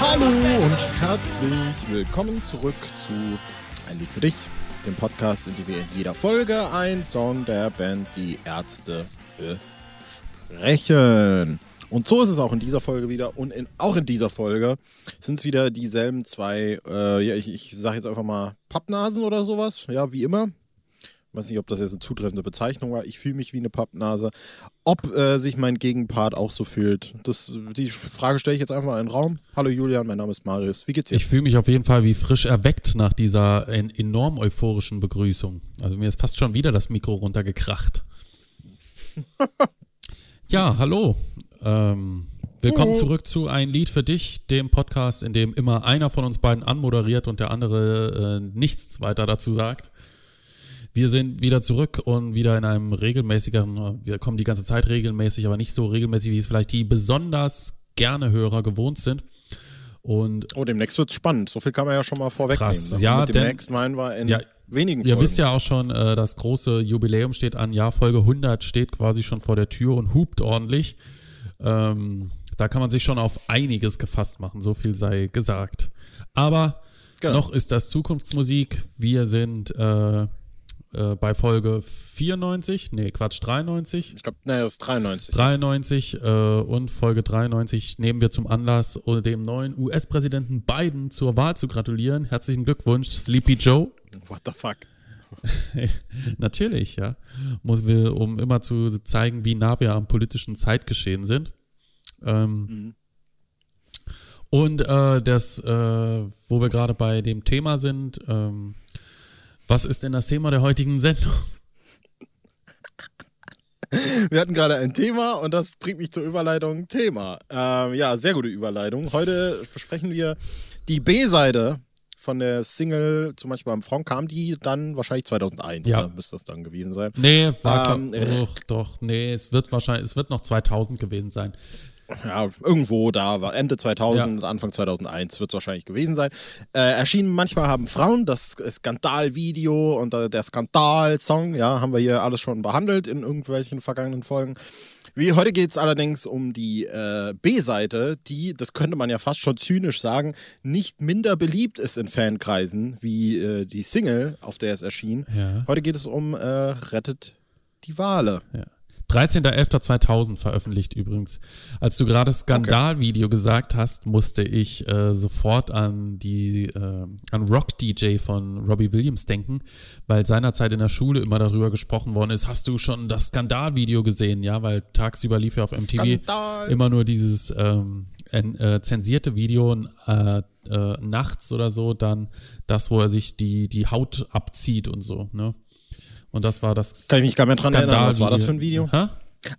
Hallo und herzlich willkommen zurück zu Ein Lied für dich, dem Podcast, in dem wir in jeder Folge einen Song der Band Die Ärzte besprechen. Und so ist es auch in dieser Folge wieder. Und in, auch in dieser Folge sind es wieder dieselben zwei, äh, ja, ich, ich sage jetzt einfach mal Pappnasen oder sowas. Ja, wie immer. Ich weiß nicht, ob das jetzt eine zutreffende Bezeichnung war. Ich fühle mich wie eine Pappnase. Ob äh, sich mein Gegenpart auch so fühlt, das, die Frage stelle ich jetzt einfach mal in den Raum. Hallo Julian, mein Name ist Marius. Wie geht's dir? Ich fühle mich auf jeden Fall wie frisch erweckt nach dieser enorm euphorischen Begrüßung. Also mir ist fast schon wieder das Mikro runtergekracht. ja, hallo. Ähm, willkommen zurück zu Ein Lied für dich, dem Podcast, in dem immer einer von uns beiden anmoderiert und der andere äh, nichts weiter dazu sagt. Wir sind wieder zurück und wieder in einem regelmäßigeren, wir kommen die ganze Zeit regelmäßig, aber nicht so regelmäßig, wie es vielleicht die besonders gerne Hörer gewohnt sind. Und oh, demnächst wird's spannend. So viel kann man ja schon mal vorwegnehmen. Krass, ne? ja, Mit demnächst meinen wir in ja, wenigen Ihr Folgen. wisst ja auch schon, äh, das große Jubiläum steht an. Ja, Folge 100 steht quasi schon vor der Tür und hupt ordentlich. Ähm, da kann man sich schon auf einiges gefasst machen, so viel sei gesagt. Aber Genau. noch ist das Zukunftsmusik. Wir sind äh, äh, bei Folge 94, nee, Quatsch, 93. Ich glaube, nee, das ist 93. 93 äh, und Folge 93 nehmen wir zum Anlass, dem neuen US-Präsidenten Biden zur Wahl zu gratulieren. Herzlichen Glückwunsch, Sleepy Joe. What the fuck? Natürlich, ja. Muss wir, um immer zu zeigen, wie nah wir am politischen Zeitgeschehen sind. Ähm, Und äh, das, äh, wo wir gerade bei dem Thema sind, ähm, was ist denn das Thema der heutigen Sendung? Wir hatten gerade ein Thema und das bringt mich zur Überleitung Thema. Ähm, ja, sehr gute Überleitung. Heute besprechen wir die B-Seite von der Single, zum Beispiel beim Frank, kam die dann wahrscheinlich 2001, Ja. ne? müsste das dann gewesen sein. Nee, war Ähm, äh. doch, doch, nee, es wird wahrscheinlich, es wird noch 2000 gewesen sein. Ja, irgendwo da war Ende 2000, Anfang 2001 wird es wahrscheinlich gewesen sein. Äh, erschienen manchmal haben Frauen das Skandalvideo und äh, der Skandalsong, ja, haben wir hier alles schon behandelt in irgendwelchen vergangenen Folgen. Wie heute geht es allerdings um die äh, B-Seite, die, das könnte man ja fast schon zynisch sagen, nicht minder beliebt ist in Fankreisen wie äh, die Single, auf der es erschien. Ja. Heute geht es um äh, Rettet die Wale. Ja. 13.11.2000 veröffentlicht übrigens. Als du gerade Skandalvideo gesagt hast, musste ich äh, sofort an die äh, an Rock DJ von Robbie Williams denken, weil seinerzeit in der Schule immer darüber gesprochen worden ist. Hast du schon das Skandalvideo gesehen? Ja, weil tagsüber lief ja auf MTV Skandal. immer nur dieses ähm, äh, zensierte Video äh, äh, nachts oder so dann das, wo er sich die die Haut abzieht und so. Ne? Und das war das. Kann ich mich gar nicht mehr dran erinnern. Was war das für ein Video? Hä?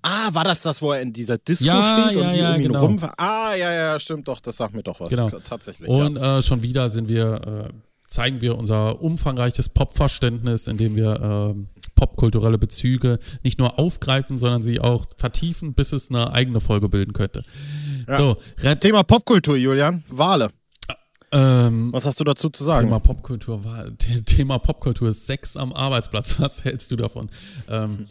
Ah, war das das, wo er in dieser Disco Ja, steht und ja, die ja, um ihn genau. rum? Ah, ja, ja, stimmt doch, das sagt mir doch was. Genau. Tatsächlich. Und äh, schon wieder sind wir, äh, zeigen wir unser umfangreiches Pop-Verständnis, indem wir äh, popkulturelle Bezüge nicht nur aufgreifen, sondern sie auch vertiefen, bis es eine eigene Folge bilden könnte. So, Thema Popkultur, Julian. Wale. Ähm, Was hast du dazu zu sagen? Thema Popkultur war The- Thema Popkultur ist Sex am Arbeitsplatz. Was hältst du davon? Ähm,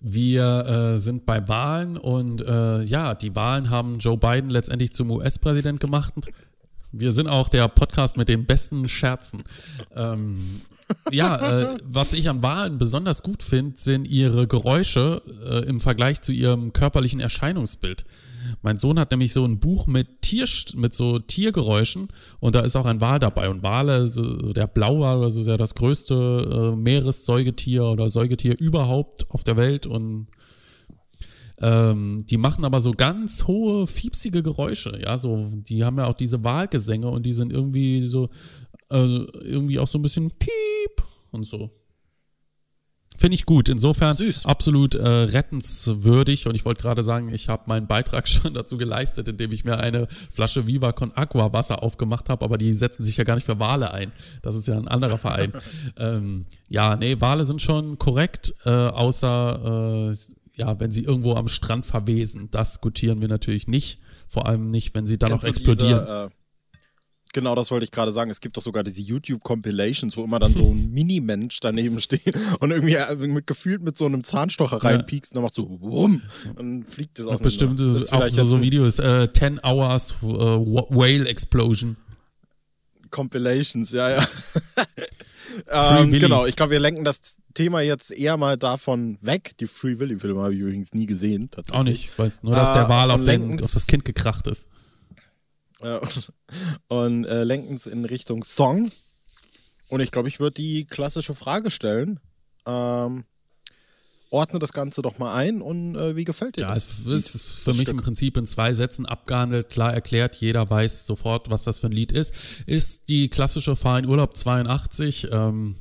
wir äh, sind bei Wahlen und äh, ja, die Wahlen haben Joe Biden letztendlich zum US-Präsident gemacht. Wir sind auch der Podcast mit den besten Scherzen. Ähm, ja, äh, was ich an Wahlen besonders gut finde, sind ihre Geräusche äh, im Vergleich zu ihrem körperlichen Erscheinungsbild. Mein Sohn hat nämlich so ein Buch mit Tier, mit so Tiergeräuschen und da ist auch ein Wal dabei. Und Wale, der Blauwal, also ist ja das größte äh, Meeressäugetier oder Säugetier überhaupt auf der Welt und ähm, die machen aber so ganz hohe, fiepsige Geräusche, ja, so, die haben ja auch diese Wahlgesänge und die sind irgendwie so, also irgendwie auch so ein bisschen piep und so. Finde ich gut. Insofern Süß. absolut äh, rettenswürdig. Und ich wollte gerade sagen, ich habe meinen Beitrag schon dazu geleistet, indem ich mir eine Flasche Viva Con Aqua Wasser aufgemacht habe. Aber die setzen sich ja gar nicht für Wale ein. Das ist ja ein anderer Verein. ähm, ja, nee, Wale sind schon korrekt, äh, außer äh, ja, wenn sie irgendwo am Strand verwesen. Das gutieren wir natürlich nicht. Vor allem nicht, wenn sie dann Kennst noch explodieren. Diese, äh, Genau, das wollte ich gerade sagen. Es gibt doch sogar diese YouTube-Compilations, wo immer dann so ein Mini-Mensch daneben steht und irgendwie äh, mit, gefühlt mit so einem Zahnstocher reinpiekst und dann macht so wumm und fliegt das aus. Bestimmt das auch so, so Videos, äh, 10 Hours uh, Whale Explosion. Compilations, ja, ja. ähm, genau, ich glaube, wir lenken das Thema jetzt eher mal davon weg. Die Free Willy-Filme habe ich übrigens nie gesehen. Auch nicht, ich weiß nur, dass der Wal auf, auf das Kind gekracht ist. Und äh, lenken es in Richtung Song. Und ich glaube, ich würde die klassische Frage stellen. Ähm, ordne das Ganze doch mal ein und äh, wie gefällt dir ja, das? Ja, es ist für mich Stück? im Prinzip in zwei Sätzen abgehandelt, klar erklärt, jeder weiß sofort, was das für ein Lied ist. Ist die klassische Fahr in Urlaub 82. Ähm,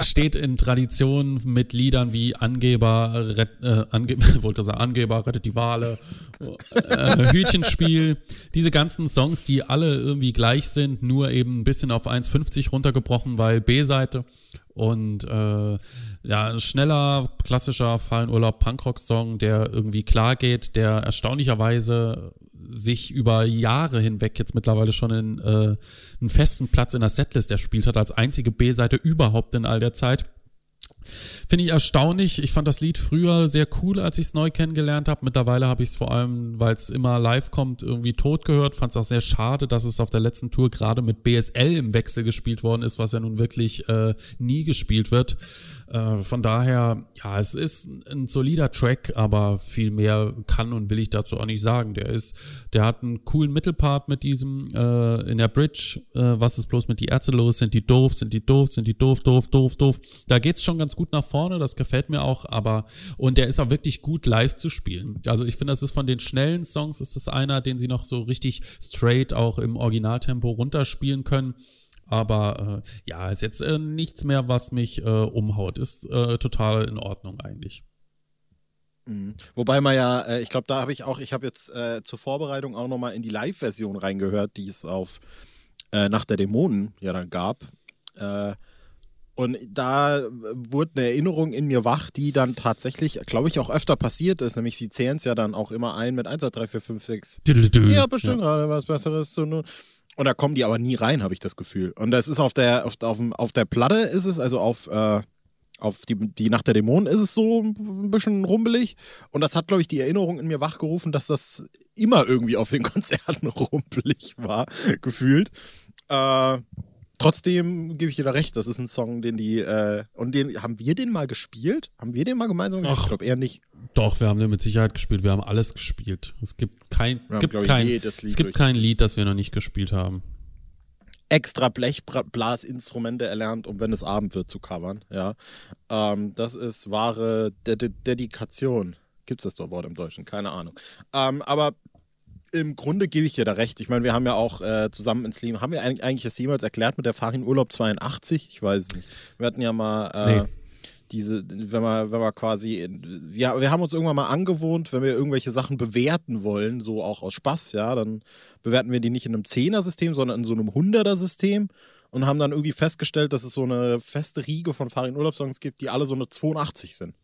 steht in Tradition mit Liedern wie Angeber, Ret, äh, Ange wollte sagen, Angeber, rettet die Wale, äh, Hütchenspiel, diese ganzen Songs, die alle irgendwie gleich sind, nur eben ein bisschen auf 1,50 runtergebrochen, weil B-Seite. Und äh, ja, schneller, klassischer Fallenurlaub Punkrock-Song, der irgendwie klar geht, der erstaunlicherweise sich über Jahre hinweg jetzt mittlerweile schon in, äh, einen festen Platz in der Setlist erspielt hat, als einzige B-Seite überhaupt in all der Zeit. Finde ich erstaunlich. Ich fand das Lied früher sehr cool, als ich es neu kennengelernt habe. Mittlerweile habe ich es vor allem, weil es immer live kommt, irgendwie tot gehört. Fand es auch sehr schade, dass es auf der letzten Tour gerade mit BSL im Wechsel gespielt worden ist, was ja nun wirklich äh, nie gespielt wird. Äh, von daher, ja, es ist ein solider Track, aber viel mehr kann und will ich dazu auch nicht sagen. Der ist, der hat einen coolen Mittelpart mit diesem äh, in der Bridge. Äh, was ist bloß mit die Ärzte los? Sind die doof? Sind die doof? Sind die doof? Doof? Doof? Doof? Da geht's schon ganz gut nach vorne. Das gefällt mir auch. Aber und der ist auch wirklich gut live zu spielen. Also ich finde, das ist von den schnellen Songs ist das einer, den sie noch so richtig straight auch im Originaltempo runterspielen können. Aber äh, ja, ist jetzt äh, nichts mehr, was mich äh, umhaut. Ist äh, total in Ordnung eigentlich. Mhm. Wobei man ja, äh, ich glaube, da habe ich auch, ich habe jetzt äh, zur Vorbereitung auch nochmal in die Live-Version reingehört, die es auf Nacht der Dämonen ja dann gab. Und da wurde eine Erinnerung in mir wach, die dann tatsächlich, glaube ich, auch öfter passiert ist. Nämlich, sie zählen es ja dann auch immer ein mit 1, 2, 3, 4, 5, 6. Ja, bestimmt ja. gerade was Besseres zu tun. Und da kommen die aber nie rein, habe ich das Gefühl. Und das ist auf der, auf, auf, auf der Platte ist es, also auf, äh, auf die, die Nacht der Dämonen ist es so ein bisschen rumpelig. Und das hat, glaube ich, die Erinnerung in mir wachgerufen, dass das immer irgendwie auf den Konzerten rumpelig war, gefühlt. Äh, trotzdem gebe ich dir da recht, das ist ein Song, den die, äh, und den, haben wir den mal gespielt? Haben wir den mal gemeinsam gespielt? Ich glaube eher nicht. Doch, wir haben den mit Sicherheit gespielt, wir haben alles gespielt. Es gibt kein, gibt kein, es gibt kein Lied, das wir noch nicht gespielt haben. Extra Blechblasinstrumente erlernt, um wenn es Abend wird zu covern, ja. Ähm, das ist wahre De De Dedikation. Gibt es das Wort im Deutschen? Keine Ahnung. Ähm, aber im Grunde gebe ich dir da recht. Ich meine, wir haben ja auch äh, zusammen ins Leben, haben wir eigentlich das jemals erklärt mit der Farin Urlaub 82? Ich weiß es nicht. Wir hatten ja mal äh, nee. Diese, wenn wir, wenn wir quasi, wir, wir haben uns irgendwann mal angewohnt, wenn wir irgendwelche Sachen bewerten wollen, so auch aus Spaß, ja, dann bewerten wir die nicht in einem Zehner-System, sondern in so einem Hunderter-System und haben dann irgendwie festgestellt, dass es so eine feste Riege von Farin Urlaubssongs gibt, die alle so eine 82 sind.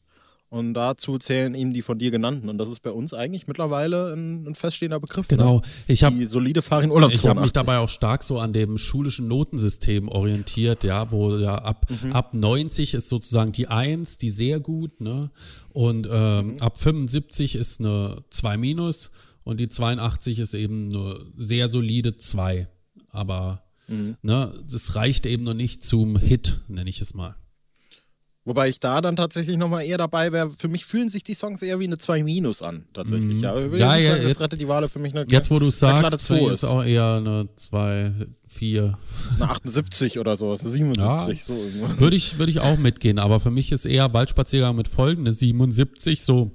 Und dazu zählen eben die von dir genannten. Und das ist bei uns eigentlich mittlerweile ein, ein feststehender Begriff. Ne? Genau. Ne? Ich habe solide Farin Urlaub. Ich habe mich dabei auch stark so an dem schulischen Notensystem orientiert, ja, wo ja ab, mhm. ab 90 ist sozusagen die 1, die sehr gut, ne? Und ähm, mhm. ab 75 ist eine 2 minus und die 82 ist eben eine sehr solide 2. Aber mhm. ne, das reicht eben noch nicht zum Hit, nenne ich es mal. Wobei ich da dann tatsächlich nochmal eher dabei wäre. Für mich fühlen sich die Songs eher wie eine 2 Minus an, tatsächlich. Mhm. Ja, ja, ja, sagen, das rettet die Wale für mich eine Jetzt, wo du sagst, ist. ist auch eher eine 2, 4. Eine 78 oder sowas, eine 77. Ja, so würde ich, würde ich auch mitgehen, aber für mich ist eher Waldspaziergang mit Folgen eine 77 so.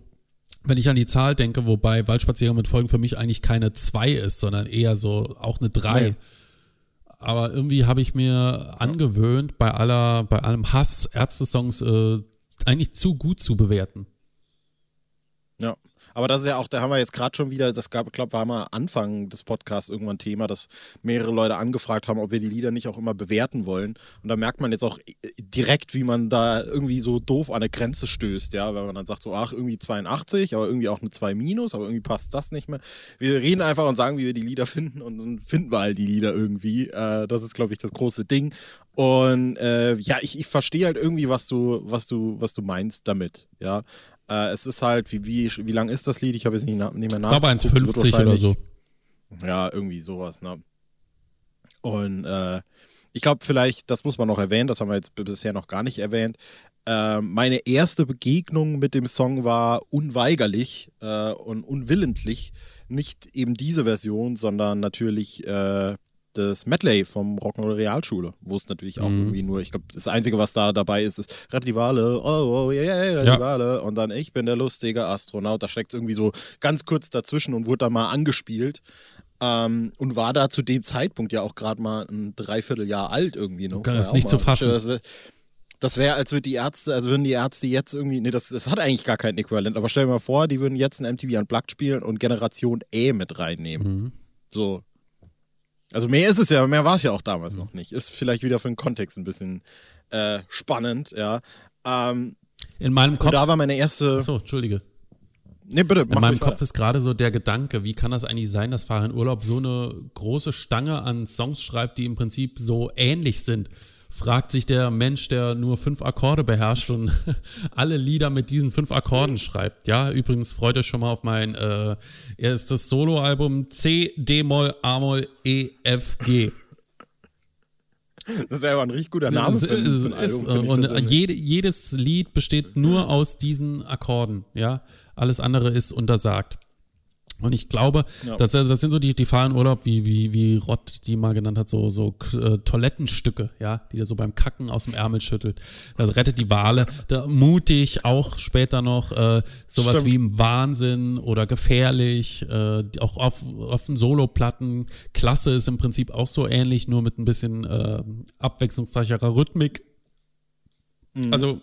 Wenn ich an die Zahl denke, wobei Waldspaziergang mit Folgen für mich eigentlich keine 2 ist, sondern eher so auch eine 3. Aber irgendwie habe ich mir angewöhnt, bei aller, bei allem Hass Ärzte-Songs äh, eigentlich zu gut zu bewerten. Aber das ist ja auch, da haben wir jetzt gerade schon wieder, das gab, glaube war mal Anfang des Podcasts irgendwann Thema, dass mehrere Leute angefragt haben, ob wir die Lieder nicht auch immer bewerten wollen. Und da merkt man jetzt auch äh, direkt, wie man da irgendwie so doof an eine Grenze stößt, ja, wenn man dann sagt so, ach, irgendwie 82, aber irgendwie auch eine 2 minus, aber irgendwie passt das nicht mehr. Wir reden einfach und sagen, wie wir die Lieder finden und dann finden wir halt die Lieder irgendwie. Äh, das ist, glaube ich, das große Ding. Und äh, ja, ich, ich verstehe halt irgendwie, was du, was du, was du meinst damit, ja. Äh, es ist halt, wie, wie, wie lang ist das Lied? Ich habe jetzt nicht, nicht mehr nach. Ich glaube 1,50 oder so. Ja, irgendwie sowas, ne? Und äh, ich glaube, vielleicht, das muss man noch erwähnen, das haben wir jetzt bisher noch gar nicht erwähnt. Äh, meine erste Begegnung mit dem Song war unweigerlich äh, und unwillentlich. Nicht eben diese Version, sondern natürlich äh, das Medley vom Rock'n'Roll Realschule, wo es natürlich auch mhm. irgendwie nur, ich glaube, das Einzige, was da dabei ist, ist Radivale, oh, oh, yeah, yeah, Radivale ja. und dann ich bin der lustige Astronaut. Da steckt es irgendwie so ganz kurz dazwischen und wurde da mal angespielt. Ähm, und war da zu dem Zeitpunkt ja auch gerade mal ein Dreivierteljahr alt irgendwie noch. Kann es nicht zu fassen. Das, das wäre, als würden die Ärzte, also würden die Ärzte jetzt irgendwie, nee, das, das hat eigentlich gar kein Äquivalent, aber stell dir mal vor, die würden jetzt ein MTV Unplugged spielen und Generation E mit reinnehmen. Mhm. So, also mehr ist es ja, mehr war es ja auch damals mhm. noch nicht. Ist vielleicht wieder für den Kontext ein bisschen äh, spannend, ja. Ähm, in meinem Kopf. Da war meine erste. Achso, Entschuldige. Nee, bitte. In meinem Kopf weiter. ist gerade so der Gedanke, wie kann das eigentlich sein, dass Farin Urlaub so eine große Stange an Songs schreibt, die im Prinzip so ähnlich sind? Fragt sich der Mensch, der nur fünf Akkorde beherrscht und alle Lieder mit diesen fünf Akkorden schreibt. Ja, übrigens freut euch schon mal auf mein äh, erstes Soloalbum C, D-Moll, A-Moll, E, F, G. Das wäre aber ein richtig guter Name. Ist, für ein, für ist, Album, und jede, jedes Lied besteht nur aus diesen Akkorden. Ja, alles andere ist untersagt. Und ich glaube, ja. das, das sind so die, die fahren Urlaub, wie, wie, wie Rott die mal genannt hat, so, so äh, Toilettenstücke, ja, die er so beim Kacken aus dem Ärmel schüttelt. Das rettet die Wale. Da, mutig, auch später noch äh, sowas Stimmt. wie im Wahnsinn oder gefährlich, äh, auch auf, auf den Soloplatten. Klasse ist im Prinzip auch so ähnlich, nur mit ein bisschen äh, abwechslungsreicherer Rhythmik. Mhm. Also,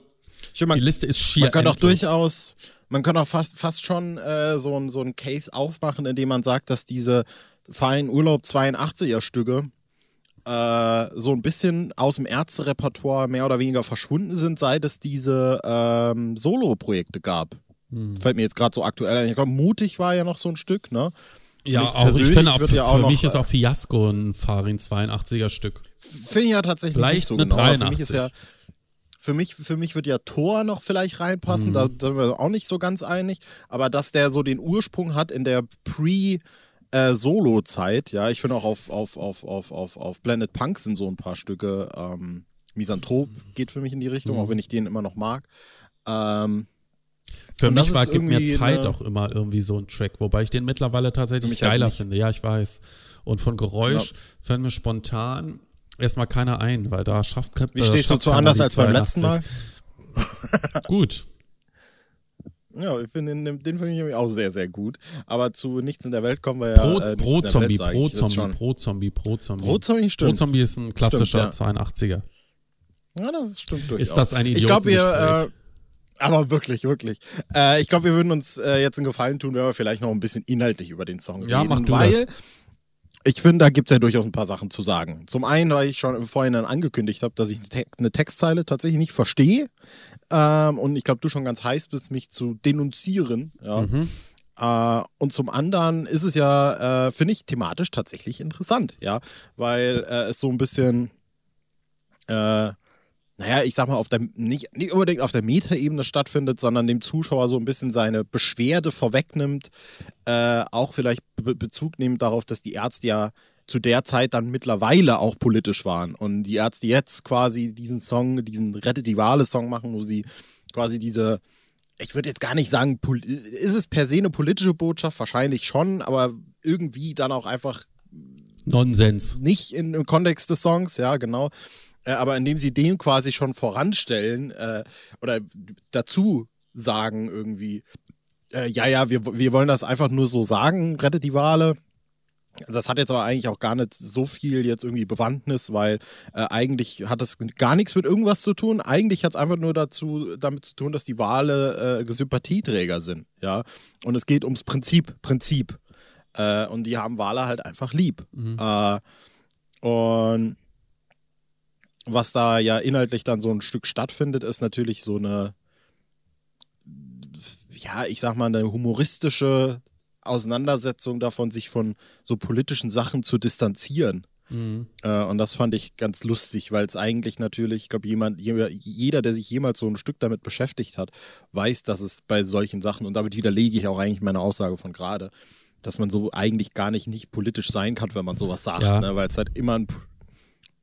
ich meine, die Liste ist schier. Man kann endlos. auch durchaus man kann auch fast, fast schon äh, so, ein, so ein Case aufmachen, indem man sagt, dass diese feinen Urlaub 82er Stücke äh, so ein bisschen aus dem Ärzterepertoire mehr oder weniger verschwunden sind, seit es diese ähm, Solo-Projekte gab. Hm. Fällt mir jetzt gerade so aktuell ein. Ich glaube, mutig war ja noch so ein Stück, ne? Ja, auch, ich finde auch, für, ja auch für noch, mich ist auch Fiasco ein Farin 82er Stück. Finde ich ja tatsächlich Vielleicht nicht so eine genau. 83. Für mich ist ja für mich, für mich wird ja Thor noch vielleicht reinpassen, mhm. da sind wir auch nicht so ganz einig, aber dass der so den Ursprung hat in der Pre- äh, Solo-Zeit, ja, ich finde auch auf, auf, auf, auf, auf, auf Blended Punk sind so ein paar Stücke. Ähm, Misanthrop geht für mich in die Richtung, mhm. auch wenn ich den immer noch mag. Ähm, für mich war Gib mir Zeit auch immer irgendwie so ein Track, wobei ich den mittlerweile tatsächlich halt geiler halt finde. Ja, ich weiß. Und von Geräusch ja. fällt mir spontan erstmal keiner ein, weil da schafft Wie stehst du zu anders als beim letzten Mal? gut. Ja, ich finde den, den finde ich auch sehr, sehr gut. Aber zu Nichts in der Welt kommen wir ja. Pro, äh, pro Zombie, Welt, pro Zombie, pro Zombie, pro Zombie. Pro Zombie stimmt. Pro Zombie ist ein klassischer stimmt, ja. 82er. Ja, das stimmt durchaus. Ist das ein Idiot? Ich glaube, wir. Äh, aber wirklich, wirklich. Äh, ich glaube, wir würden uns äh, jetzt einen Gefallen tun, wenn wir vielleicht noch ein bisschen inhaltlich über den Song ja, reden. Ja, mach du weil das ich finde, da gibt es ja durchaus ein paar Sachen zu sagen. Zum einen, weil ich schon vorhin dann angekündigt habe, dass ich eine Textzeile tatsächlich nicht verstehe. Ähm, und ich glaube, du schon ganz heiß bist, mich zu denunzieren. Ja. Mhm. Äh, und zum anderen ist es ja, äh, finde ich, thematisch tatsächlich interessant, ja, weil äh, es so ein bisschen äh, naja, ich sag mal, auf der, nicht, nicht unbedingt auf der Metaebene stattfindet, sondern dem Zuschauer so ein bisschen seine Beschwerde vorwegnimmt, äh, auch vielleicht Be Bezug nehmend darauf, dass die Ärzte ja zu der Zeit dann mittlerweile auch politisch waren und die Ärzte jetzt quasi diesen Song, diesen Rettet die Wale-Song machen, wo sie quasi diese, ich würde jetzt gar nicht sagen, ist es per se eine politische Botschaft? Wahrscheinlich schon, aber irgendwie dann auch einfach Nonsens. Nicht in, im Kontext des Songs, ja, genau. Äh, aber indem sie dem quasi schon voranstellen äh, oder dazu sagen irgendwie, äh, ja, ja, wir, wir wollen das einfach nur so sagen, rettet die Wale. Das hat jetzt aber eigentlich auch gar nicht so viel jetzt irgendwie Bewandtnis, weil äh, eigentlich hat das gar nichts mit irgendwas zu tun. Eigentlich hat es einfach nur dazu, damit zu tun, dass die Wale äh, Sympathieträger sind, ja. Und es geht ums Prinzip, Prinzip. Äh, und die haben Wale halt einfach lieb. Mhm. Äh, und was da ja inhaltlich dann so ein Stück stattfindet, ist natürlich so eine, ja, ich sag mal, eine humoristische Auseinandersetzung davon, sich von so politischen Sachen zu distanzieren. Mhm. Äh, und das fand ich ganz lustig, weil es eigentlich natürlich, ich glaube, jemand, jeder, der sich jemals so ein Stück damit beschäftigt hat, weiß, dass es bei solchen Sachen, und damit widerlege ich auch eigentlich meine Aussage von gerade, dass man so eigentlich gar nicht nicht politisch sein kann, wenn man sowas sagt, ja. ne? weil es halt immer ein.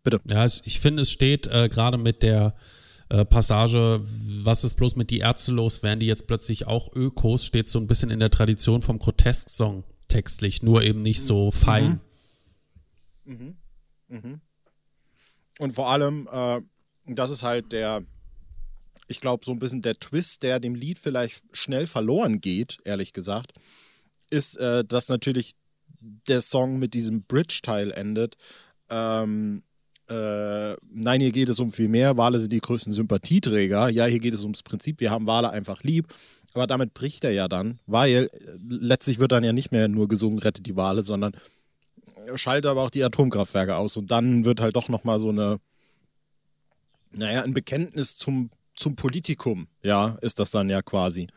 Bitte. Ja, ich finde, es steht äh, gerade mit der äh, Passage, was ist bloß mit die Ärzte los, werden die jetzt plötzlich auch Ökos, steht so ein bisschen in der Tradition vom Grotesksong textlich, nur eben nicht so mhm. fein. Mhm. Mhm. Und vor allem, äh, das ist halt der, ich glaube, so ein bisschen der Twist, der dem Lied vielleicht schnell verloren geht, ehrlich gesagt, ist, äh, dass natürlich der Song mit diesem Bridge-Teil endet. Ähm, äh, nein, hier geht es um viel mehr. Wale sind die größten Sympathieträger. Ja, hier geht es ums Prinzip, wir haben Wale einfach lieb. Aber damit bricht er ja dann, weil äh, letztlich wird dann ja nicht mehr nur gesungen, rettet die Wale, sondern schaltet aber auch die Atomkraftwerke aus. Und dann wird halt doch nochmal so eine, naja, ein Bekenntnis zum, zum Politikum, ja, ist das dann ja quasi.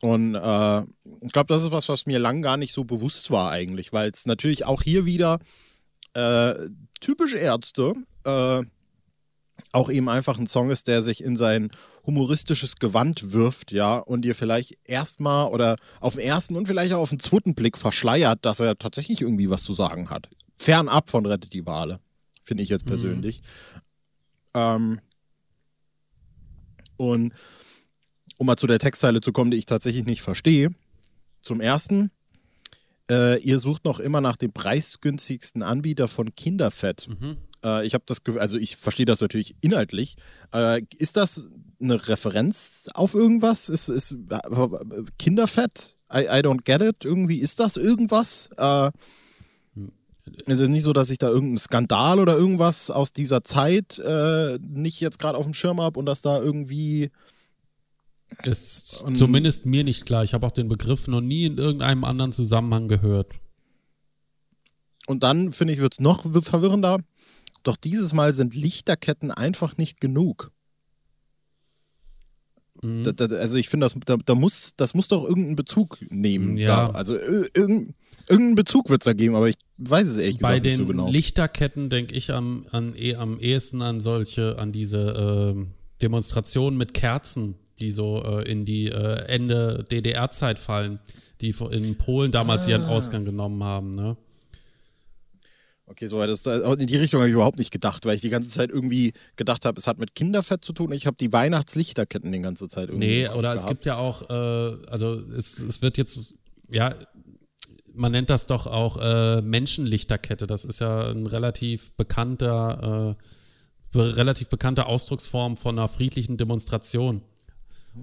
Und äh, ich glaube, das ist was, was mir lang gar nicht so bewusst war eigentlich, weil es natürlich auch hier wieder äh, typisch Ärzte äh, auch eben einfach ein Song ist, der sich in sein humoristisches Gewand wirft, ja, und dir vielleicht erstmal oder auf den ersten und vielleicht auch auf den zweiten Blick verschleiert, dass er tatsächlich irgendwie was zu sagen hat. Fernab von Rettet die Wale, finde ich jetzt mhm. persönlich. Mhm. Ähm, und um mal zu der Textzeile zu kommen, die ich tatsächlich nicht verstehe. Zum ersten, äh, ihr sucht noch immer nach dem preisgünstigsten Anbieter von Kinderfett. Mhm. Äh, ich habe das, also ich verstehe das natürlich inhaltlich. Äh, ist das eine Referenz auf irgendwas? Ist, ist äh, Kinderfett? I, I, don't get it. Irgendwie ist das irgendwas? Äh, es ist nicht so, dass ich da irgendeinen Skandal oder irgendwas aus dieser Zeit äh, nicht jetzt gerade auf dem Schirm habe und dass da irgendwie ist und, zumindest mir nicht klar. Ich habe auch den Begriff noch nie in irgendeinem anderen Zusammenhang gehört. Und dann, finde ich, wird es noch verwirrender. Doch dieses Mal sind Lichterketten einfach nicht genug. Mhm. Da, da, also ich finde, das, da, da, muss, das muss doch irgendeinen Bezug nehmen. Ja. Also irgendeinen irgendeinen Bezug wird es da geben, aber ich weiß es ehrlich gesagt nicht so genau. Bei den Lichterketten denke ich am, an, eh, am ehesten an solche, an diese äh, Demonstrationen mit Kerzen, die so äh, in die äh, Ende DDR-Zeit fallen, die in Polen damals ah. ihren Ausgang genommen haben. Ne? Okay, so das, in die Richtung habe ich überhaupt nicht gedacht, weil ich die ganze Zeit irgendwie gedacht habe, es hat mit Kinderfett zu tun. Ich habe die Weihnachtslichterketten die ganze Zeit irgendwie. Nee, oder gehabt. es gibt ja auch, äh, also es, es wird jetzt, ja, man nennt das doch auch äh, Menschenlichterkette. Das ist ja ein relativ bekannter, äh, relativ bekannte Ausdrucksform von einer friedlichen Demonstration.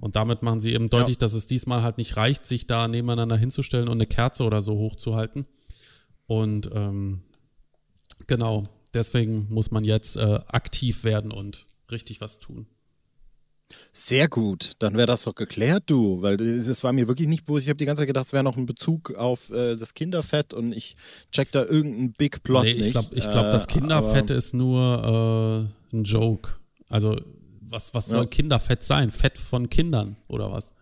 Und damit machen sie eben deutlich, ja. dass es diesmal halt nicht reicht, sich da nebeneinander hinzustellen und eine Kerze oder so hochzuhalten. Und ähm, genau, deswegen muss man jetzt äh, aktiv werden und richtig was tun. Sehr gut, dann wäre das doch geklärt, du, weil es war mir wirklich nicht bewusst. Ich habe die ganze Zeit gedacht, es wäre noch ein Bezug auf äh, das Kinderfett und ich check da irgendeinen Big Plot nee, ich glaube, ich glaub, äh, das Kinderfett ist nur äh, ein Joke. Also was, was soll Kinderfett sein? Fett von Kindern oder was?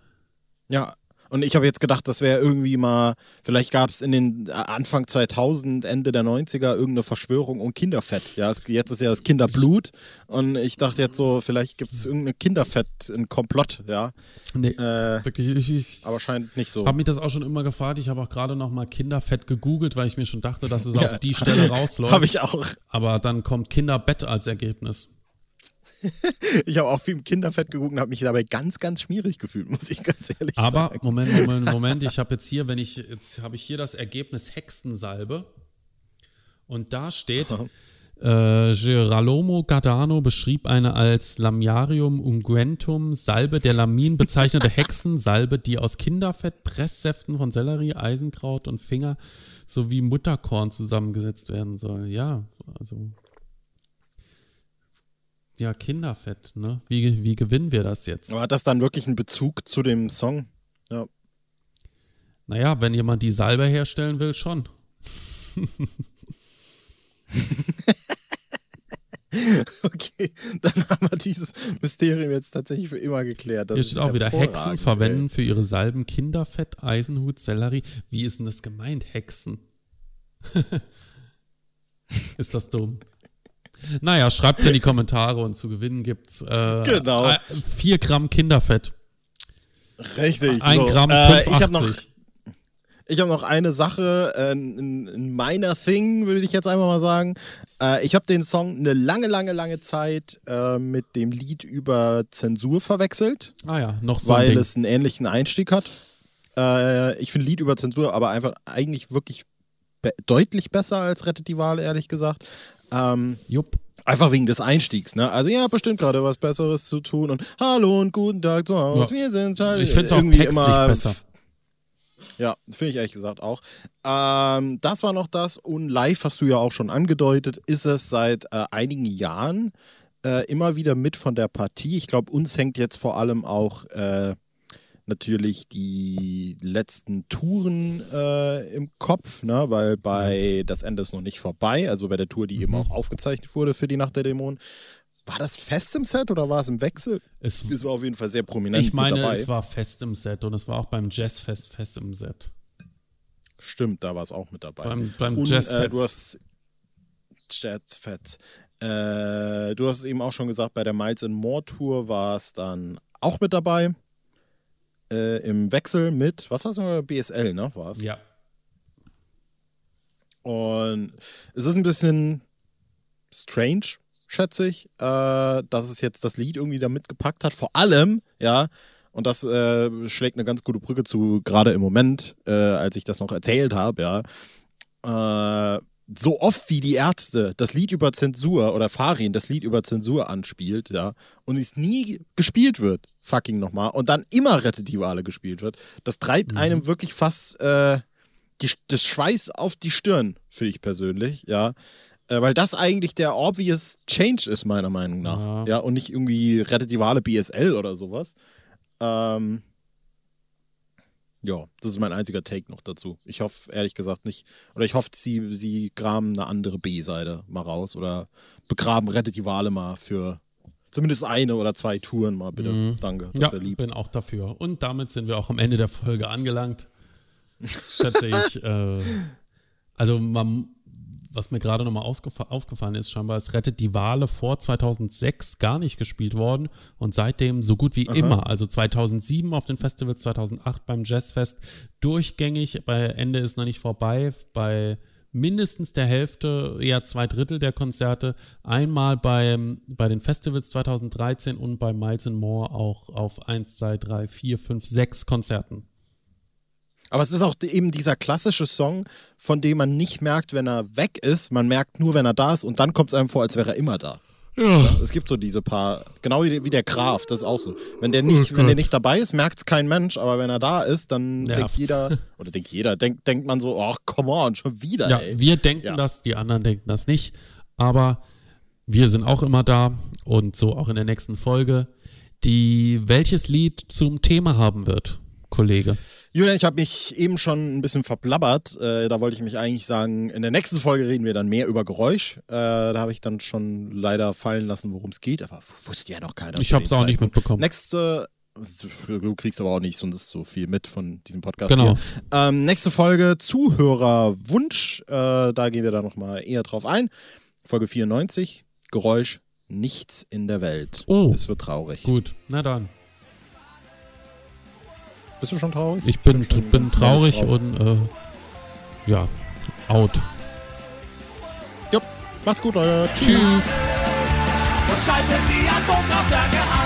Ja, und ich habe jetzt gedacht, das wäre irgendwie mal, vielleicht gab es in den äh, Anfang 2000, Ende der 90er irgendeine Verschwörung um Kinderfett. Ja, es, jetzt ist ja das Kinderblut und ich dachte jetzt so, vielleicht gibt es irgendeine Kinderfett, ein Komplott, ja. Nee, äh, wirklich, ich, ich aber scheint nicht so. Habe mich das auch schon immer gefragt. Ich habe auch gerade noch mal Kinderfett gegoogelt, weil ich mir schon dachte, dass es ja. auf die Stelle rausläuft. habe ich auch. Aber dann kommt Kinderbett als Ergebnis. ich habe auch viel im Kinderfett geguckt und habe mich dabei ganz, ganz schmierig gefühlt, muss ich ganz ehrlich Aber, sagen. Aber Moment, Moment, Moment. Ich habe jetzt hier, wenn ich, jetzt habe ich hier das Ergebnis Hexensalbe. Und da steht, Äh, Girolamo Gardano beschrieb eine als Lamiarium unguentum Salbe der Lamin bezeichnete Hexensalbe, die aus Kinderfett, Presssäften von Sellerie, Eisenkraut und Finger sowie Mutterkorn zusammengesetzt werden soll. Ja, also ja, Kinderfett, ne? Wie, wie gewinnen wir das jetzt? Aber hat das dann wirklich einen Bezug zu dem Song? Ja. Naja, wenn jemand die Salbe herstellen will, schon. okay, dann haben wir dieses Mysterium jetzt tatsächlich für immer geklärt. Das Hier steht auch wieder, Hexen verwenden für ihre Salben Kinderfett, Eisenhut, Sellerie. Wie ist denn das gemeint, Hexen? ist das dumm? Naja, schreibt es in die Kommentare und zu gewinnen gibt's äh, genau. 4 Gramm Kinderfett. Richtig. 1 so. Gramm 85. Äh, ich habe noch, ich hab noch eine Sache äh, in, in meiner Thing, würde ich jetzt einfach mal sagen. Äh, ich habe den Song eine lange, lange, lange Zeit äh, mit dem Lied über Zensur verwechselt. Ah ja, noch so Weil ein Ding. es einen ähnlichen Einstieg hat. Äh, ich finde Lied über Zensur aber einfach eigentlich wirklich be deutlich besser als Rettet die Wahl, ehrlich gesagt. Ähm, Jupp. Einfach wegen des Einstiegs, ne? Also ja, bestimmt gerade was Besseres zu tun und Hallo und guten Tag zu Hause. Ja. Wir sind halt Ich finde es auch textlich immer, besser. Ja, finde ich ehrlich gesagt auch. Ähm, das war noch das und live hast du ja auch schon angedeutet, ist es seit äh, einigen Jahren äh, immer wieder mit von der Partie. Ich glaube, uns hängt jetzt vor allem auch äh, natürlich die letzten Touren äh, im Kopf, ne? weil bei Das Ende ist noch nicht vorbei, also bei der Tour, die eben Mhm. auch aufgezeichnet wurde für die Nacht der Dämonen. War das fest im Set oder war es im Wechsel? Es, Es war auf jeden Fall sehr prominent ich meine, dabei. es war fest im Set und es war auch beim Jazzfest fest im Set. Stimmt, da war es auch mit dabei. Beim, beim Und Jazzfest. äh, du hast Jazzfest. Äh, du hast es eben auch schon gesagt, bei der Miles and More Tour war es dann auch mit dabei. Äh, Im Wechsel mit, was hast du, BSL, ne? War es? ja. Und es ist ein bisschen strange, schätze ich, äh, dass es jetzt das Lied irgendwie da mitgepackt hat. Vor allem, ja, und das äh, schlägt eine ganz gute Brücke zu, gerade im Moment, äh, als ich das noch erzählt habe, ja. Äh, so oft wie die Ärzte das Lied über Zensur oder Farin das Lied über Zensur anspielt, ja, und es nie gespielt wird, fucking nochmal, und dann immer Rettet die Wale gespielt wird, das treibt Mhm. einem wirklich fast äh, die, das Schweiß auf die Stirn, finde ich persönlich, ja. Äh, weil das eigentlich der obvious Change ist, meiner Meinung nach. Ja. Ja, und nicht irgendwie rettet die Wale BSL oder sowas. Ähm, ja, das ist mein einziger Take noch dazu. Ich hoffe, ehrlich gesagt, nicht. Oder ich hoffe, sie, sie graben eine andere B-Seite mal raus oder begraben rettet die Wale mal für zumindest eine oder zwei Touren mal, bitte. Mhm. Danke. Ja, bin auch dafür. Und damit sind wir auch am Ende der Folge angelangt. Schätze ich. Äh, also, man, was mir gerade nochmal aufgefallen ist, scheinbar, es rettet die Wale vor 2006 gar nicht gespielt worden und seitdem so gut wie Aha. immer. Also 2007 auf den Festivals, 2008 beim Jazzfest durchgängig. Bei Ende ist noch nicht vorbei. Bei mindestens der Hälfte, eher zwei Drittel der Konzerte. Einmal beim, bei den Festivals 2013 und bei Miles and More auch auf 1, 2, 3, 4, 5, 6 Konzerten. Aber es ist auch eben dieser klassische Song, von dem man nicht merkt, wenn er weg ist. Man merkt nur, wenn er da ist und dann kommt es einem vor, als wäre er immer da. Ja. Es gibt so diese paar, genau wie, wie der Graf, das ist auch so. Wenn der nicht, Oh wenn der nicht dabei ist, merkt es kein Mensch, aber wenn er da ist, dann denkt Nervt's. jeder, oder denkt jeder, denkt, denkt man so, ach, come on, schon wieder, Ja, ey. wir denken Ja. das, die anderen denken das nicht. Aber wir sind auch immer da und so auch in der nächsten Folge, die welches Lied zum Thema haben wird, Kollege. Julian, ich habe mich eben schon ein bisschen verblabbert. Äh, da wollte ich mich eigentlich sagen, in der nächsten Folge reden wir dann mehr über Geräusch. Äh, da habe ich dann schon leider fallen lassen, worum es geht, aber wusste ja noch keiner. Ich habe es auch nicht mitbekommen. Nächste, du kriegst aber auch nicht sonst so viel mit von diesem Podcast. Genau. Ähm, nächste Folge Zuhörerwunsch. Äh, da gehen wir dann nochmal eher drauf ein. Folge 94. Geräusch, nichts in der Welt. Oh. Es wird traurig. Gut, na dann. Bist du schon traurig? Ich bin, schon bin ganz traurig und äh, ja, out. Macht's gut, Leute. Tschüss. und schaltet die Atomkraftwerke aus.